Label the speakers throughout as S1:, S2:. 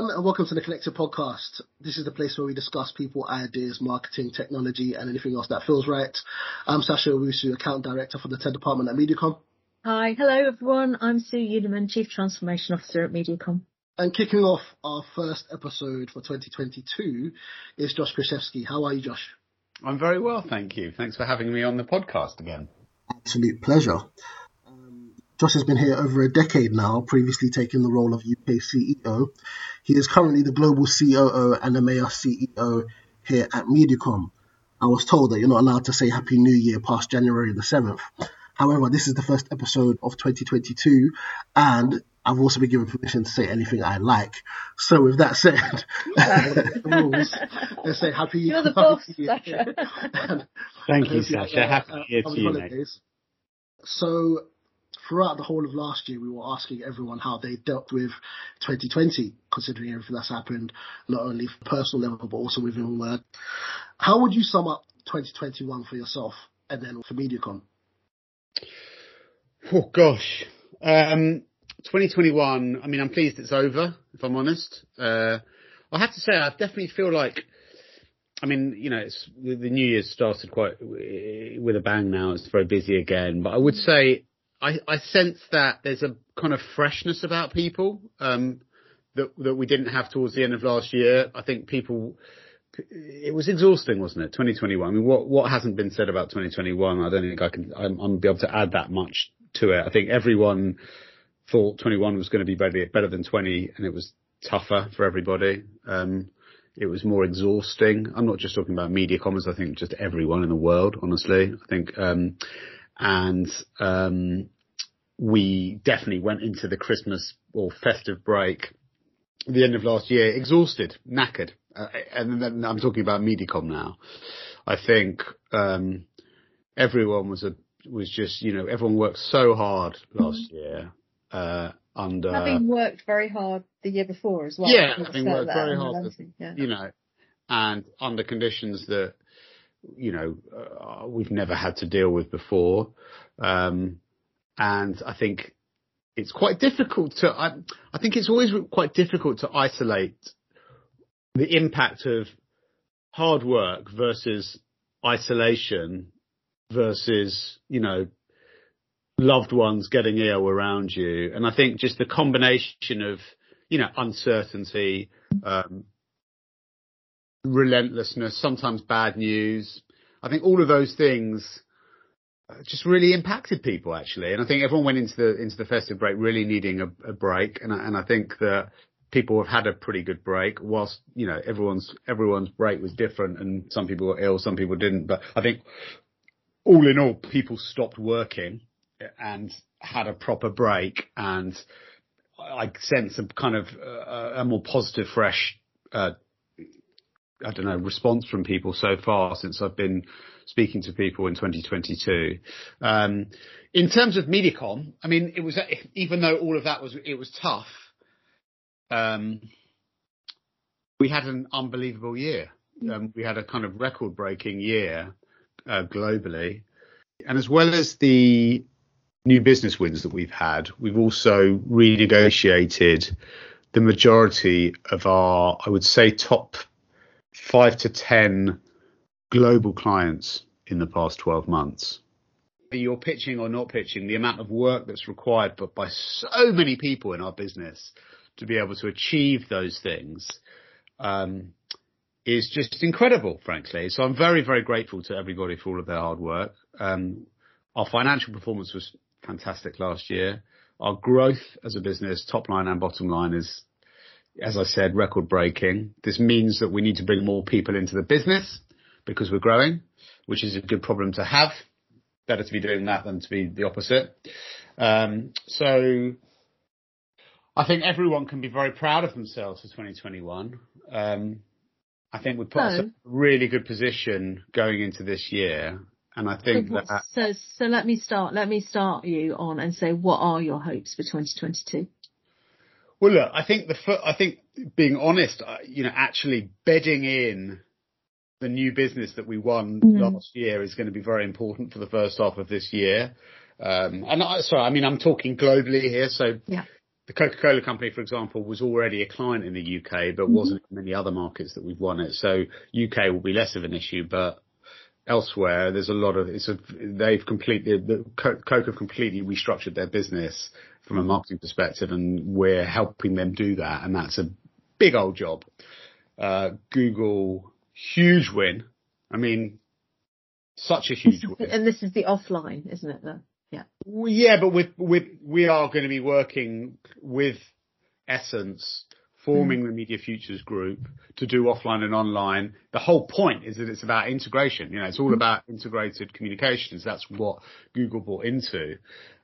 S1: Hello, everyone, and welcome to the Connected Podcast. This is the place where we discuss people, ideas, marketing, technology, and anything else that feels right. I'm Sasha Owusu, Account Director for the TED Department at Mediacom.
S2: Hi, hello everyone. I'm Sue Unerman, Chief Transformation Officer at Mediacom.
S1: And kicking off our first episode for 2022 is Josh Krichefski. How are you, Josh?
S3: I'm very well, thank you. Thanks for having me on the podcast again.
S1: Absolute pleasure. Josh has been here over a decade now, previously taking the role of UK CEO. He is currently the global COO and EMEA CEO here at Mediacom. I was told that you're not allowed to say Happy New Year past January the 7th. However, this is the first episode of 2022, and I've also been given permission to say anything I like. So, with that said, let's say Happy
S2: You're the boss, Sasha.
S3: Thank you, Sasha. Happy New Year to you, mate.
S1: So, throughout the whole of last year, we were asking everyone how they dealt with 2020, considering everything that's happened, not only personal level, but also within work. How would you sum up 2021 for yourself and then for Mediacom?
S3: Oh, gosh. Um, 2021, I mean, I'm pleased it's over, if I'm honest. Uh, I have to say, I definitely feel like I mean, you know, it's the new year started quite with a bang now. It's very busy again, but I would say I, I sense that there's a kind of freshness about people um, that that we didn't have towards the end of last year. I think people. It was exhausting, wasn't it? 2021. I mean, what what hasn't been said about 2021? I don't think I can. I'm, I'm be able to add that much to it. I think everyone thought 21 was going to be better better than 20, and it was tougher for everybody. Um, it was more exhausting. I'm not just talking about media commerce. I think just everyone in the world, honestly. I think um, and um, we definitely went into the Christmas or festive break the end of last year exhausted, knackered, uh, and then I'm talking about Mediacom now. I think um, everyone was a was just you know everyone worked so hard last year. Uh, under
S2: having worked very hard the year before as well.
S3: Yeah, having worked very hard, yeah. you know, and under conditions that you know, uh, we've never had to deal with before. Um, and I think it's quite difficult to, I, I think it's always quite difficult to isolate the impact of hard work versus isolation versus, you know, loved ones getting ill around you. And I think just the combination of, you know, uncertainty, um, relentlessness, sometimes bad news. I think all of those things just really impacted people actually. And I think everyone went into the, into the festive break really needing a, a break. And I, and I think that people have had a pretty good break whilst, you know, everyone's, everyone's break was different and some people were ill, some people didn't. But I think all in all, people stopped working and had a proper break and I sense a kind of uh, a more positive, fresh, uh, I don't know, response from people so far since I've been speaking to people in 2022. Um, in terms of Mediacom, I mean, it was, even though all of that was, it was tough, um, we had an unbelievable year. Um, we had a kind of record breaking year, uh, globally. And as well as the new business wins that we've had, we've also renegotiated the majority of our, I would say, top five to 10 global clients in the past 12 months. You're pitching or not pitching, the amount of work that's required but by so many people in our business to be able to achieve those things um, is just incredible, frankly. So I'm very, very grateful to everybody for all of their hard work. Um, our financial performance was fantastic last year. Our growth as a business, top line and bottom line, is as I said, record breaking. This means that we need to bring more people into the business because we're growing, which is a good problem to have. Better to be doing that than to be the opposite. Um, so I think everyone can be very proud of themselves for 2021. Um, I think we put us in a really good position going into this year. And I think
S2: so,
S3: that.
S2: So, so let me start, let me start you on and say, what are your hopes for 2022?
S3: Well, look, I think the I think being honest, uh, you know, actually bedding in the new business that we won mm. last year is going to be very important for the first half of this year. Um, and I, sorry, I mean, I'm talking globally here, so
S2: yeah.
S3: the Coca-Cola company, for example, was already a client in the UK, but mm-hmm. wasn't in many other markets that we've won it. So UK will be less of an issue, but elsewhere there's a lot of it's a they've completely the Coke have completely restructured their business from a marketing perspective, and we're helping them do that, and that's a big old job. Uh, Google, huge win. I mean, such a huge win.
S2: And this is the offline, isn't it? The yeah.
S3: Yeah, but with with we are going to be working with Essence, forming mm. the Media Futures Group to do offline and online. The whole point is that it's about integration. You know, it's all mm. about integrated communications. That's what Google bought into.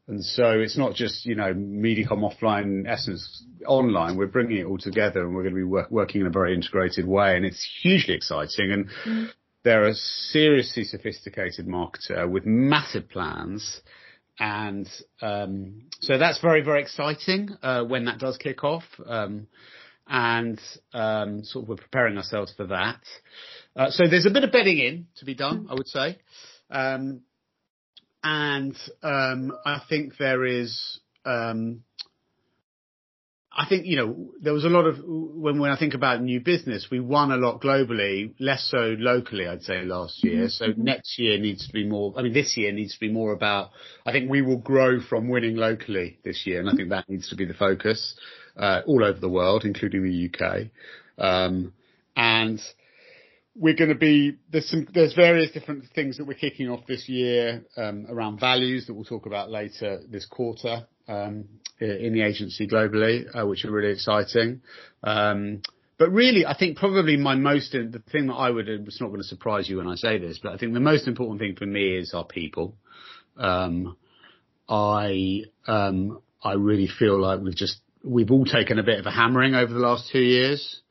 S3: And so it's not just, you know, Mediacom offline, Essence online. We're bringing it all together and we're going to be work, working in a very integrated way. And it's hugely exciting. And they're a seriously sophisticated marketer with massive plans and um, so that's very very exciting uh, when that does kick off, um, and um, sort of we're preparing ourselves for that. Uh, so there's a bit of bedding in to be done, I would say, um, and um, I think there is um, I think, you know, there was a lot of, when, when I think about new business, we won a lot globally, less so locally, I'd say last year. Mm-hmm. So next year needs to be more, I mean, this year needs to be more about, I think we will grow from winning locally this year. And I think that needs to be the focus, uh, all over the world, including the UK. Um, and we're going to be, there's some, there's various different things that we're kicking off this year, um, around values that we'll talk about later this quarter um, in the agency globally, uh, which are really exciting. Um, but really, I think probably my most, the thing that I would, it's not going to surprise you when I say this, but I think the most important thing for me is our people. Um, I, um, I really feel like we've just, we've all taken a bit of a hammering over the last two years.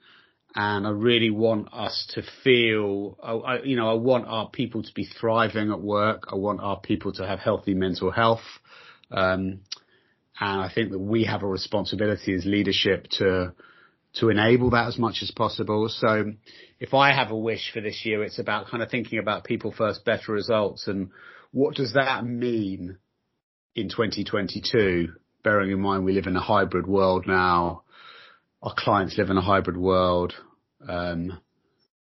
S3: And I really want us to feel, I, you know, I want our people to be thriving at work. I want our people to have healthy mental health. Um, and I think that we have a responsibility as leadership to, to enable that as much as possible. So if I have a wish for this year, it's about kind of thinking about people first, better results. And what does that mean in 2022? Bearing in mind we live in a hybrid world now. Our clients live in a hybrid world. Um,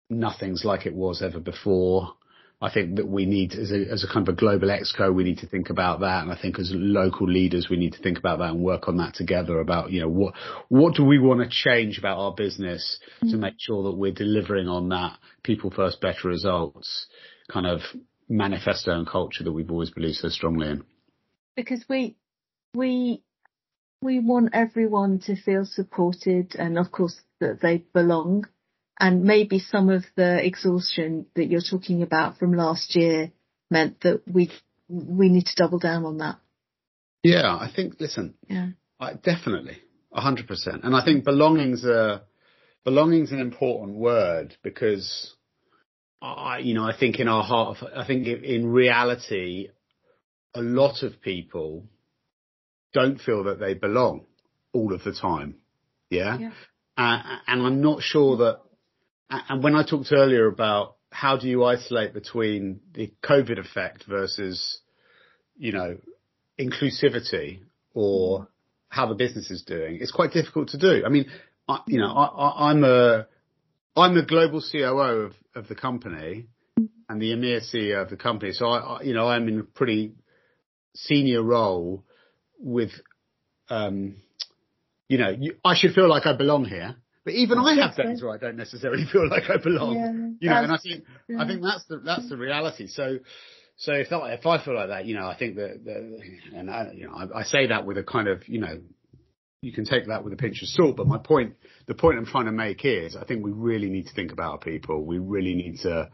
S3: nothing's like it was ever before. I think that we need, as a, as a kind of a global exco, we need to think about that. And I think as local leaders, we need to think about that and work on that together about, you know, what, what do we want to change about our business mm-hmm. to make sure that we're delivering on that people first, better results kind of manifesto and culture that we've always believed so strongly in.
S2: Because we, we, we want everyone to feel supported and of course that they belong and maybe some of the exhaustion that you're talking about from last year meant that we we need to double down on that.
S3: Yeah, I think. Listen, yeah, I, definitely, hundred percent. And I think belonging's a belonging's an important word because I, you know, I think in our heart, I think in reality, a lot of people don't feel that they belong all of the time. Yeah. yeah. Uh, and I'm not sure that and when I talked earlier about how do you isolate between the COVID effect versus, you know, inclusivity or how the business is doing, it's quite difficult to do. I mean, I, you know, I, am a, I'm the global COO of, of the company and the EMEA CEO of the company. So I, I you know, I'm in a pretty senior role with, um, you know, you, I should feel like I belong here. But even I have days where I don't necessarily feel like I belong. Yeah, you know, and I think yeah. I think that's the that's the reality. So so if that, if I feel like that, you know, I think that, that and I, you know, I, I, say that with a kind of, you know, you can take that with a pinch of salt. But my point, the point I'm trying to make is, I think we really need to think about our people. We really need to,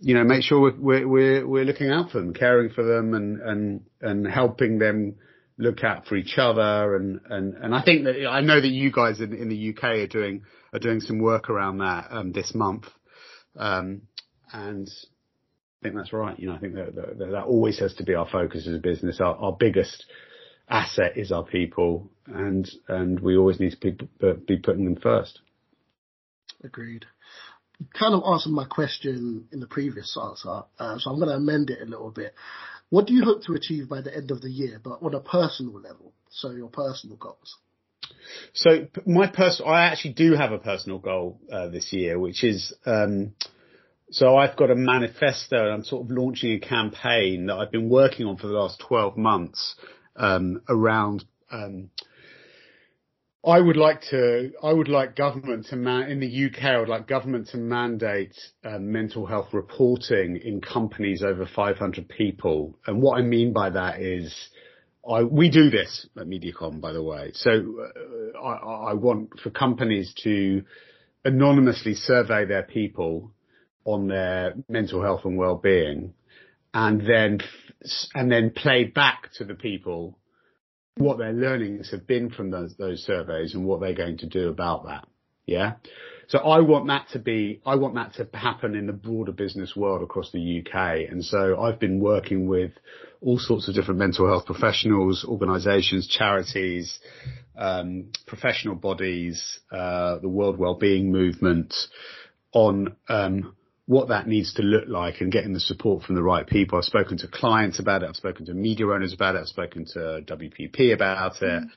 S3: you know, make sure we're we're we're looking out for them, caring for them, and and and helping them look out for each other and, and, and I think that I know that you guys in, in the UK are doing are doing some work around that um, this month, um, and I think that's right. You know, I think that, that, that always has to be our focus as a business. Our, our biggest asset is our people, and and we always need to be, be putting them first.
S1: Agreed. You kind of answered my question in the previous answer, uh, so I'm going to amend it a little bit. What do you hope to achieve by the end of the year, but on a personal level? So your personal goals.
S3: so my personal, I actually do have a personal goal uh, this year, which is um, so I've got a manifesto. and I'm sort of launching a campaign that I've been working on for the last 12 months um, around. Um, I would like to. I would like government to man in the UK. I would like government to mandate uh, mental health reporting in companies over 500 people. And what I mean by that is, I we do this at Mediacom, by the way. So uh, I, I want for companies to anonymously survey their people on their mental health and well-being, and then and then play back to the people what their learnings have been from those, those surveys and what they're going to do about that. Yeah. So I want that to be, I want that to happen in the broader business world across the UK. And so I've been working with all sorts of different mental health professionals, organizations, charities, um, professional bodies, uh, the World Wellbeing Movement on, um, what that needs to look like and getting the support from the right people. I've spoken to clients about it. I've spoken to media owners about it. I've spoken to WPP about it. Mm.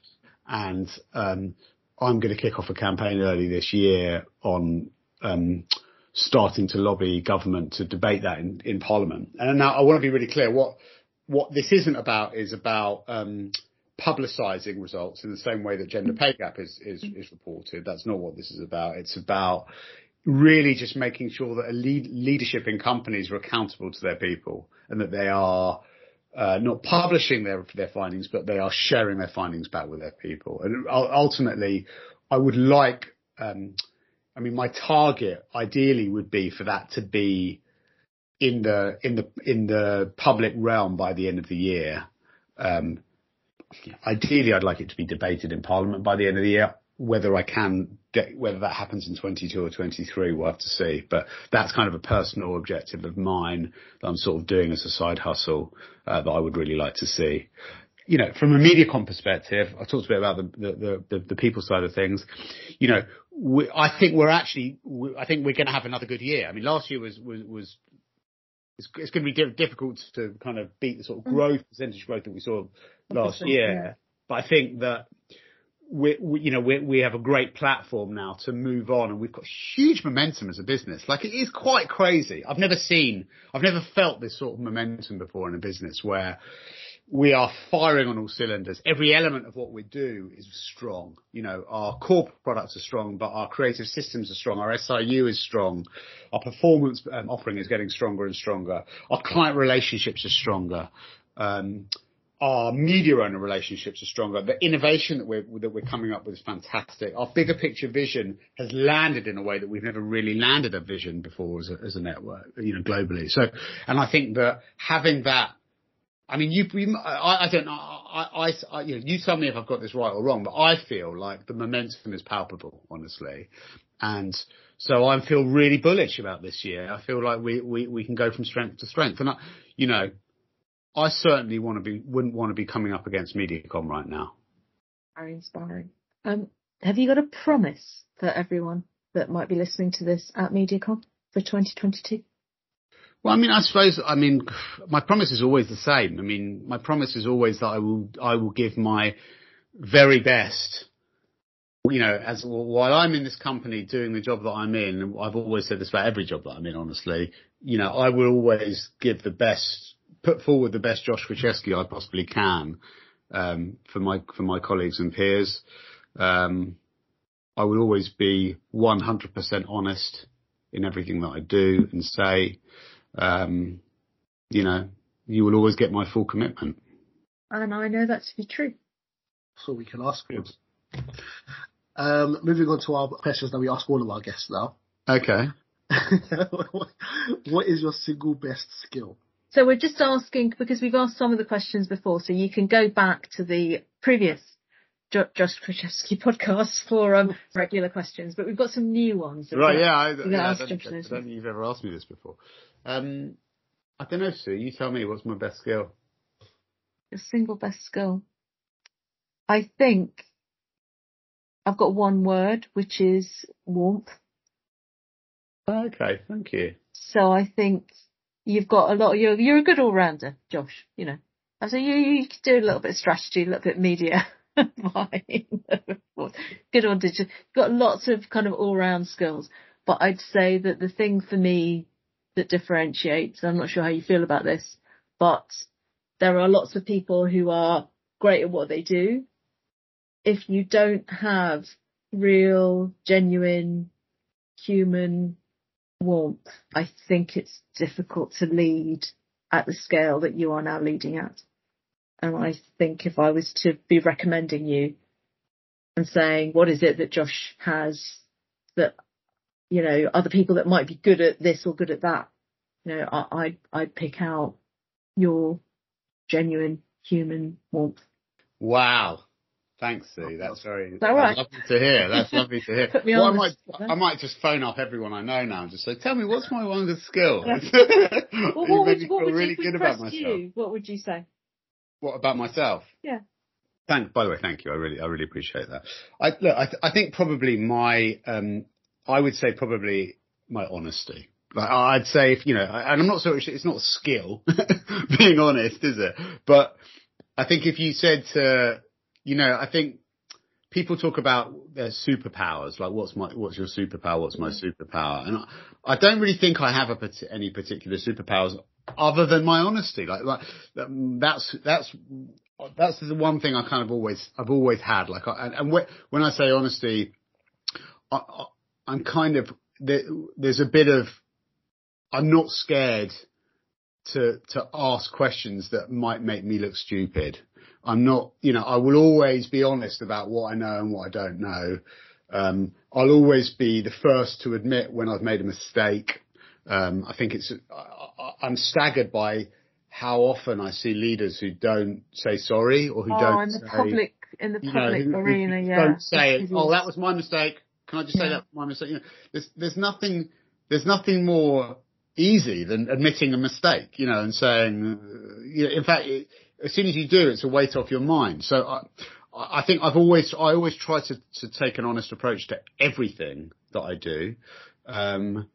S3: And, um, I'm going to kick off a campaign early this year on, um, starting to lobby government to debate that in, in parliament. And now I want to be really clear. What, what this isn't about is about, um, publicising results in the same way that gender pay gap is, is, is reported. That's not what this is about. It's about really just making sure that lead, leadership in companies are accountable to their people and that they are uh, not publishing their their findings, but they are sharing their findings back with their people. And ultimately, I would like, um, I mean, my target ideally would be for that to be in the in the in the public realm by the end of the year. Um, ideally, I'd like it to be debated in Parliament by the end of the year whether I can get, whether that happens in 22 or 23, we'll have to see. But that's kind of a personal objective of mine that I'm sort of doing as a side hustle uh, that I would really like to see. You know, from a Mediacom perspective, I talked a bit about the the, the, the people side of things. You know, we, I think we're actually, we, I think we're going to have another good year. I mean, last year was was was it's, it's going to be difficult to kind of beat the sort of mm. growth percentage growth that we saw last year. Yeah. But I think that we, we, you know, we, we have a great platform now to move on and we've got huge momentum as a business. Like it is quite crazy. I've never seen, I've never felt this sort of momentum before in a business where we are firing on all cylinders. Every element of what we do is strong. You know, our core products are strong, but our creative systems are strong. Our SIU is strong. Our performance um, offering is getting stronger and stronger. Our client relationships are stronger. Um, our media owner relationships are stronger. The innovation that we're that we're coming up with is fantastic. Our bigger picture vision has landed in a way that we've never really landed a vision before as a, as a network, you know, globally. So, and I think that having that, I mean, you, you I, I, don't know, I, I, you know, you tell me if I've got this right or wrong, but I feel like the momentum is palpable, honestly, and. So I feel really bullish about this year. I feel like we, we, we can go from strength to strength. And I, you know, I certainly want to be wouldn't want to be coming up against Mediacom right now.
S2: Very inspiring. Um, have you got a promise for everyone that might be listening to this at Mediacom for 2022?
S3: Well, I mean, I suppose, I mean, my promise is always the same. I mean, my promise is always that I will, I will give my very best. You know, as while I'm in this company doing the job that I'm in, I've always said this about every job that I'm in, honestly. You know, I will always give the best put forward the best Josh Krichefski I possibly can um, for my for my colleagues and peers. Um, I will always be 100% honest in everything that I do and say. Um, you know, you will always get my full commitment.
S2: And I know that to be true.
S1: So we can ask for. Um, moving on to our questions that we ask all of our guests now.
S3: Okay.
S1: what is your single best skill?
S2: So we're just asking because we've asked some of the questions before, so you can go back to the previous jo- Josh Krichefski podcast for um, regular questions, but we've got some new ones.
S3: Right, yeah, I, yeah I, don't, I, don't, think you've ever asked me this before. Um, I don't know, Sue. You tell me what's my best skill.
S2: Your single best skill. I think I've got one word, which is warmth.
S3: Okay, thank you.
S2: So I think you've got a lot. You're you're a good all rounder, Josh. You know, I so you you do a little bit of strategy, a little bit of media. good on digital. Got lots of kind of all round skills. But I'd say that the thing for me that differentiates, I'm not sure how you feel about this, but there are lots of people who are great at what they do. If you don't have real, genuine, human warmth, I think it's difficult to lead at the scale that you are now leading at. And I think if I was to be recommending you and saying, what is it that Josh has that, you know, other people that might be good at this or good at that, you know, I, I, I'd pick out your genuine human warmth.
S3: Wow. Thanks, Sue. That's very
S2: Is that right?
S3: lovely to hear. That's lovely to hear.
S2: Put me
S3: well, I
S2: on the
S3: might. I might just phone up everyone I know now and just say, "Tell me, what's my one good skill?"
S2: Yeah. Well,
S3: made
S2: what would,
S3: me
S2: what
S3: feel
S2: would
S3: really
S2: you,
S3: good about myself.
S2: you, what would you say?
S3: What about myself?
S2: Yeah.
S3: Thank. By the way, thank you. I really, I really appreciate that. I look. I, th- I think probably my, um, I would say probably my honesty. Like I'd say if you know, and I'm not so. It's not a skill, being honest, is it? But I think if you said to, you know, I think people talk about their superpowers, like what's my, what's your superpower? What's my mm-hmm. superpower? And I, I don't really think I have a, any particular superpowers other than my honesty. Like, like that's, that's, that's the one thing I kind of always, I've always had. Like, I, and, when I say honesty, I, I'm kind of, there, there's a bit of, I'm not scared to, to ask questions that might make me look stupid. I'm not, you know, I will always be honest about what I know and what I don't know. Um, I'll always be the first to admit when I've made a mistake. Um, I think it's, I, I'm staggered by how often I see leaders who don't say sorry or who
S2: Oh,
S3: don't
S2: in the
S3: say,
S2: public, in the
S3: you know,
S2: arena, yeah.
S3: don't say, "Oh, that was my mistake." Can I just say that was my mistake? You know, there's there's nothing there's nothing more easy than admitting a mistake, you know, and saying, uh, you know, in fact, it, as soon as you do, it's a weight off your mind. So I, I think I've always I always try to to take an honest approach to everything that I do. Um,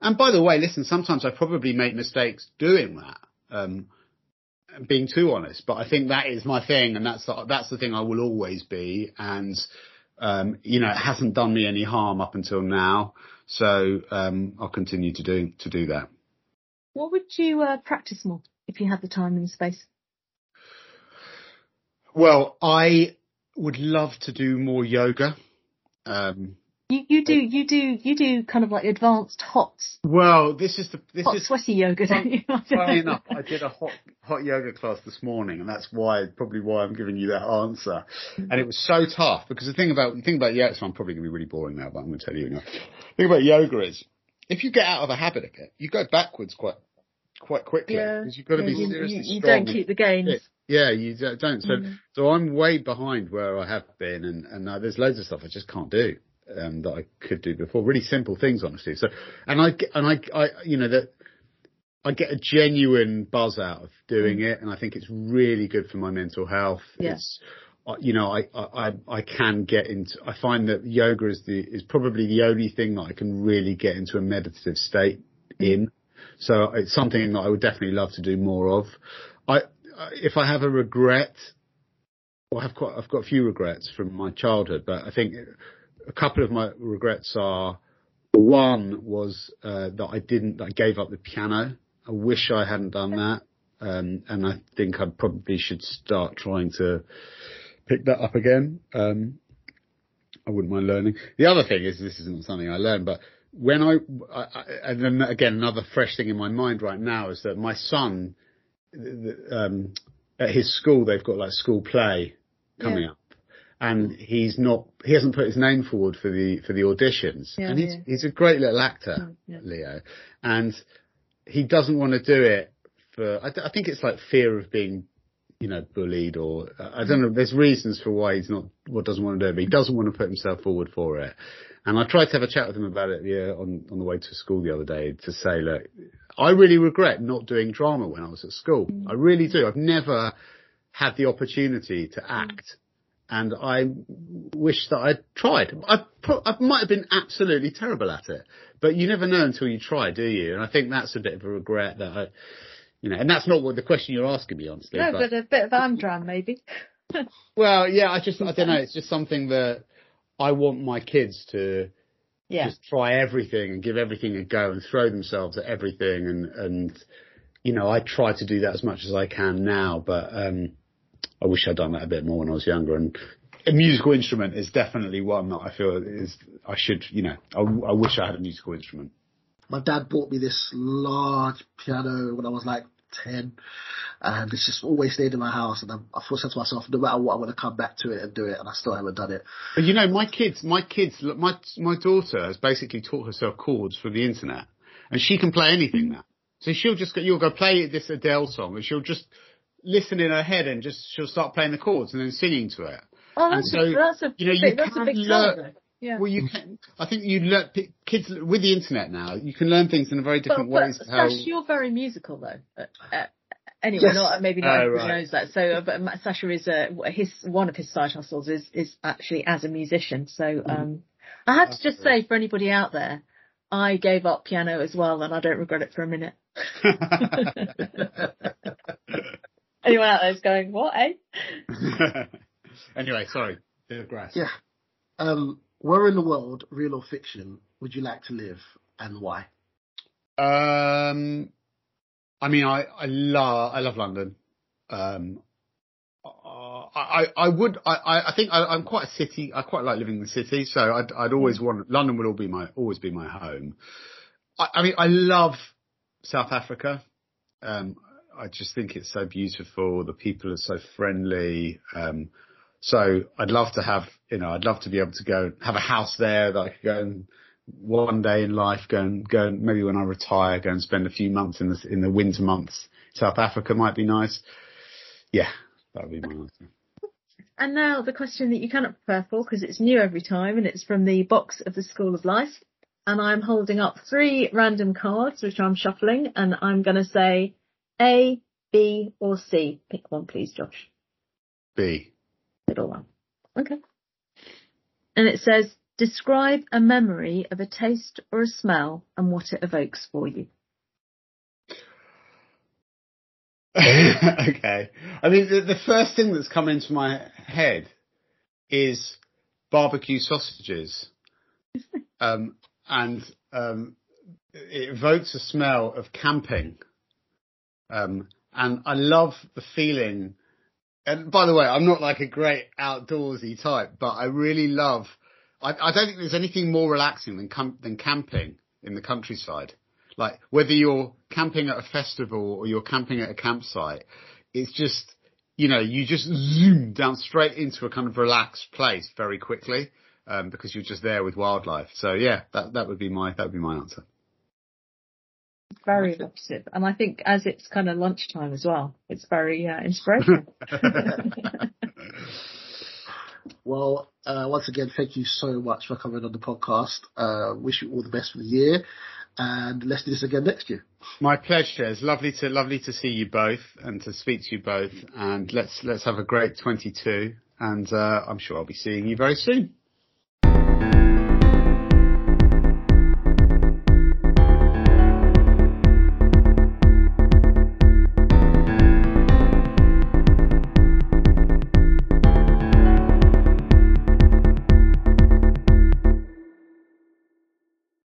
S3: and by the way, listen, sometimes I probably make mistakes doing that. Um, being too honest, but I think that is my thing, and that's the, that's the thing I will always be. And um, you know, it hasn't done me any harm up until now, so um, I'll continue to do to do that.
S2: What would you uh, practice more if you had the time and the space?
S3: Well, I would love to do more yoga. Um,
S2: You you do you do you do kind of like advanced hot
S3: well, this is the this
S2: hot
S3: is
S2: sweaty yoga, don't you?
S3: funny enough. I did a hot hot yoga class this morning, and that's why probably why I'm giving you that answer. And it was so tough because the thing about the thing about yoga, so I'm probably going to be really boring now, but I'm going to tell you. now. The thing about yoga is, if you get out of a habit of it, you go backwards quite quite quickly
S2: Yeah.
S3: because you've got to be
S2: you, you,
S3: seriously
S2: you
S3: strong.
S2: don't keep the gains.
S3: fit. Yeah, you don't. So,
S2: Mm.
S3: so I'm way behind where I have been, and and uh, there's loads of stuff I just can't do um, that I could do before. Really simple things, honestly. So, and I and I, I you know that I get a genuine buzz out of doing it, and I think it's really good for my mental health.
S2: Yeah.
S3: Uh, you know, I, I, I can get into, I find that yoga is the, is probably the only thing that I can really get into a meditative state in. So it's something that I would definitely love to do more of. I- if I have a regret, well, I've got, I've got a few regrets from my childhood, but I think a couple of my regrets are one was, uh, that I didn't, that I gave up the piano. I wish I hadn't done that. Um, and I think I probably should start trying to pick that up again. Um, I wouldn't mind learning. The other thing is, this isn't something I learned, but when I, I, I and then again, another fresh thing in my mind right now is that my son, um, at his school, they've got like school play coming
S2: Yeah.
S3: up. And he's not, he hasn't put his name forward for the, for the auditions.
S2: Yeah,
S3: and he's,
S2: yeah.
S3: he's a great little actor,
S2: Mm, yeah.
S3: Leo. And he doesn't want to do it for, I, I think it's like fear of being, you know, bullied or, I don't know, there's reasons for why he's not, what doesn't want to do it, but he doesn't want to put himself forward for it. And I tried to have a chat with him about it, yeah, on, on the way to school the other day to say, look, I really regret not doing drama when I was at school. Mm. I really do. I've never had the opportunity to mm. act. And I wish that I'd tried. I, pro- I might have been absolutely terrible at it, but you never know until you try, do you? And I think that's a bit of a regret that I, you know, and that's not what the question you're asking me, honestly.
S2: No, but a bit of Amdram maybe.
S3: Well, yeah, I just, I don't know. It's just something that I want my kids to
S2: Yeah.
S3: just try everything and give everything a go and throw themselves at everything and and you know I try to do that as much as I can now but um I wish I'd done that a bit more when I was younger and a musical instrument is definitely one that I feel is I should you know I, I wish I had a musical instrument
S1: My dad bought me this large piano when I was like 10 and it's just always stayed in my house and I'm, I thought to myself, no matter what, I'm going to come back to it and do it and I still haven't done it.
S3: but you know my kids my kids look, my my daughter has basically taught herself chords from the internet and she can play anything now so she'll just go you'll go play this Adele song and she'll just listen in her head and just she'll start playing the chords and then singing to it
S2: Oh,
S3: And
S2: that's,
S3: so,
S2: a, that's a
S3: you know,
S2: big,
S3: you
S2: that's a big
S3: learn-
S2: talent, though. Yeah.
S3: Well, you can. I think you learn p- kids with the internet now. You can learn things in a very
S2: but,
S3: different
S2: but
S3: ways. to how,
S2: Sash, you're very musical though. Uh, uh, anyway,
S1: Yes.
S2: not maybe not
S3: Oh,
S2: everyone
S3: right.
S2: knows that. So, uh, but Sasha is uh, his one of his side hustles is is actually as a musician. So,
S3: Mm-hmm.
S2: um, I have to just say for anybody out there, I gave up piano as well, and I don't regret it for a minute. Anyone out there is going, what, eh?
S3: anyway, sorry. Digress.
S1: Yeah. Um, where in the world, real or fiction, would you like to live and why?
S3: Um, I mean, I I love I love London. Um, I I would I I think I, I'm quite a city. I quite like living in the city, so I'd I'd always want London would all be my always be my home. I, I mean, I love South Africa. Um, I just think it's so beautiful. The people are so friendly. Um, so I'd love to have, you know, I'd love to be able to go have a house there that I could go and one day in life go and go and maybe when I retire go and spend a few months in the in the winter months. South Africa might be nice. Yeah, that would be my answer.
S2: And now the question that you cannot prepare for because it's new every time and it's from the box of the School of Life. And I'm holding up three random cards which I'm shuffling and I'm going to say A, B or C. Pick one please, Josh.
S3: B.
S2: Middle one. Okay. And it says, describe a memory of a taste or a smell and what it evokes for you.
S3: okay. I mean, the, the first thing that's come into my head is barbecue sausages. um, and um, it evokes a smell of camping. Um, and I love the feeling. And by the way, I'm not like a great outdoorsy type, but I really love. I, I don't think there's anything more relaxing than com- than camping in the countryside. Like whether you're camping at a festival or you're camping at a campsite, it's just you know you just zoom down straight into a kind of relaxed place very quickly um, because you're just there with wildlife. So yeah, that that would be my that would be my answer.
S2: Very opposite. And I think as it's kind of lunchtime as well, it's very uh, inspirational.
S1: Well, uh, once again, thank you so much for coming on the podcast. Uh, wish you all the best for the year, and let's do this again next year.
S3: My pleasure. It's lovely to lovely to see you both and to speak to you both. And let's let's have a great 22. And uh, I'm sure I'll be seeing you very soon.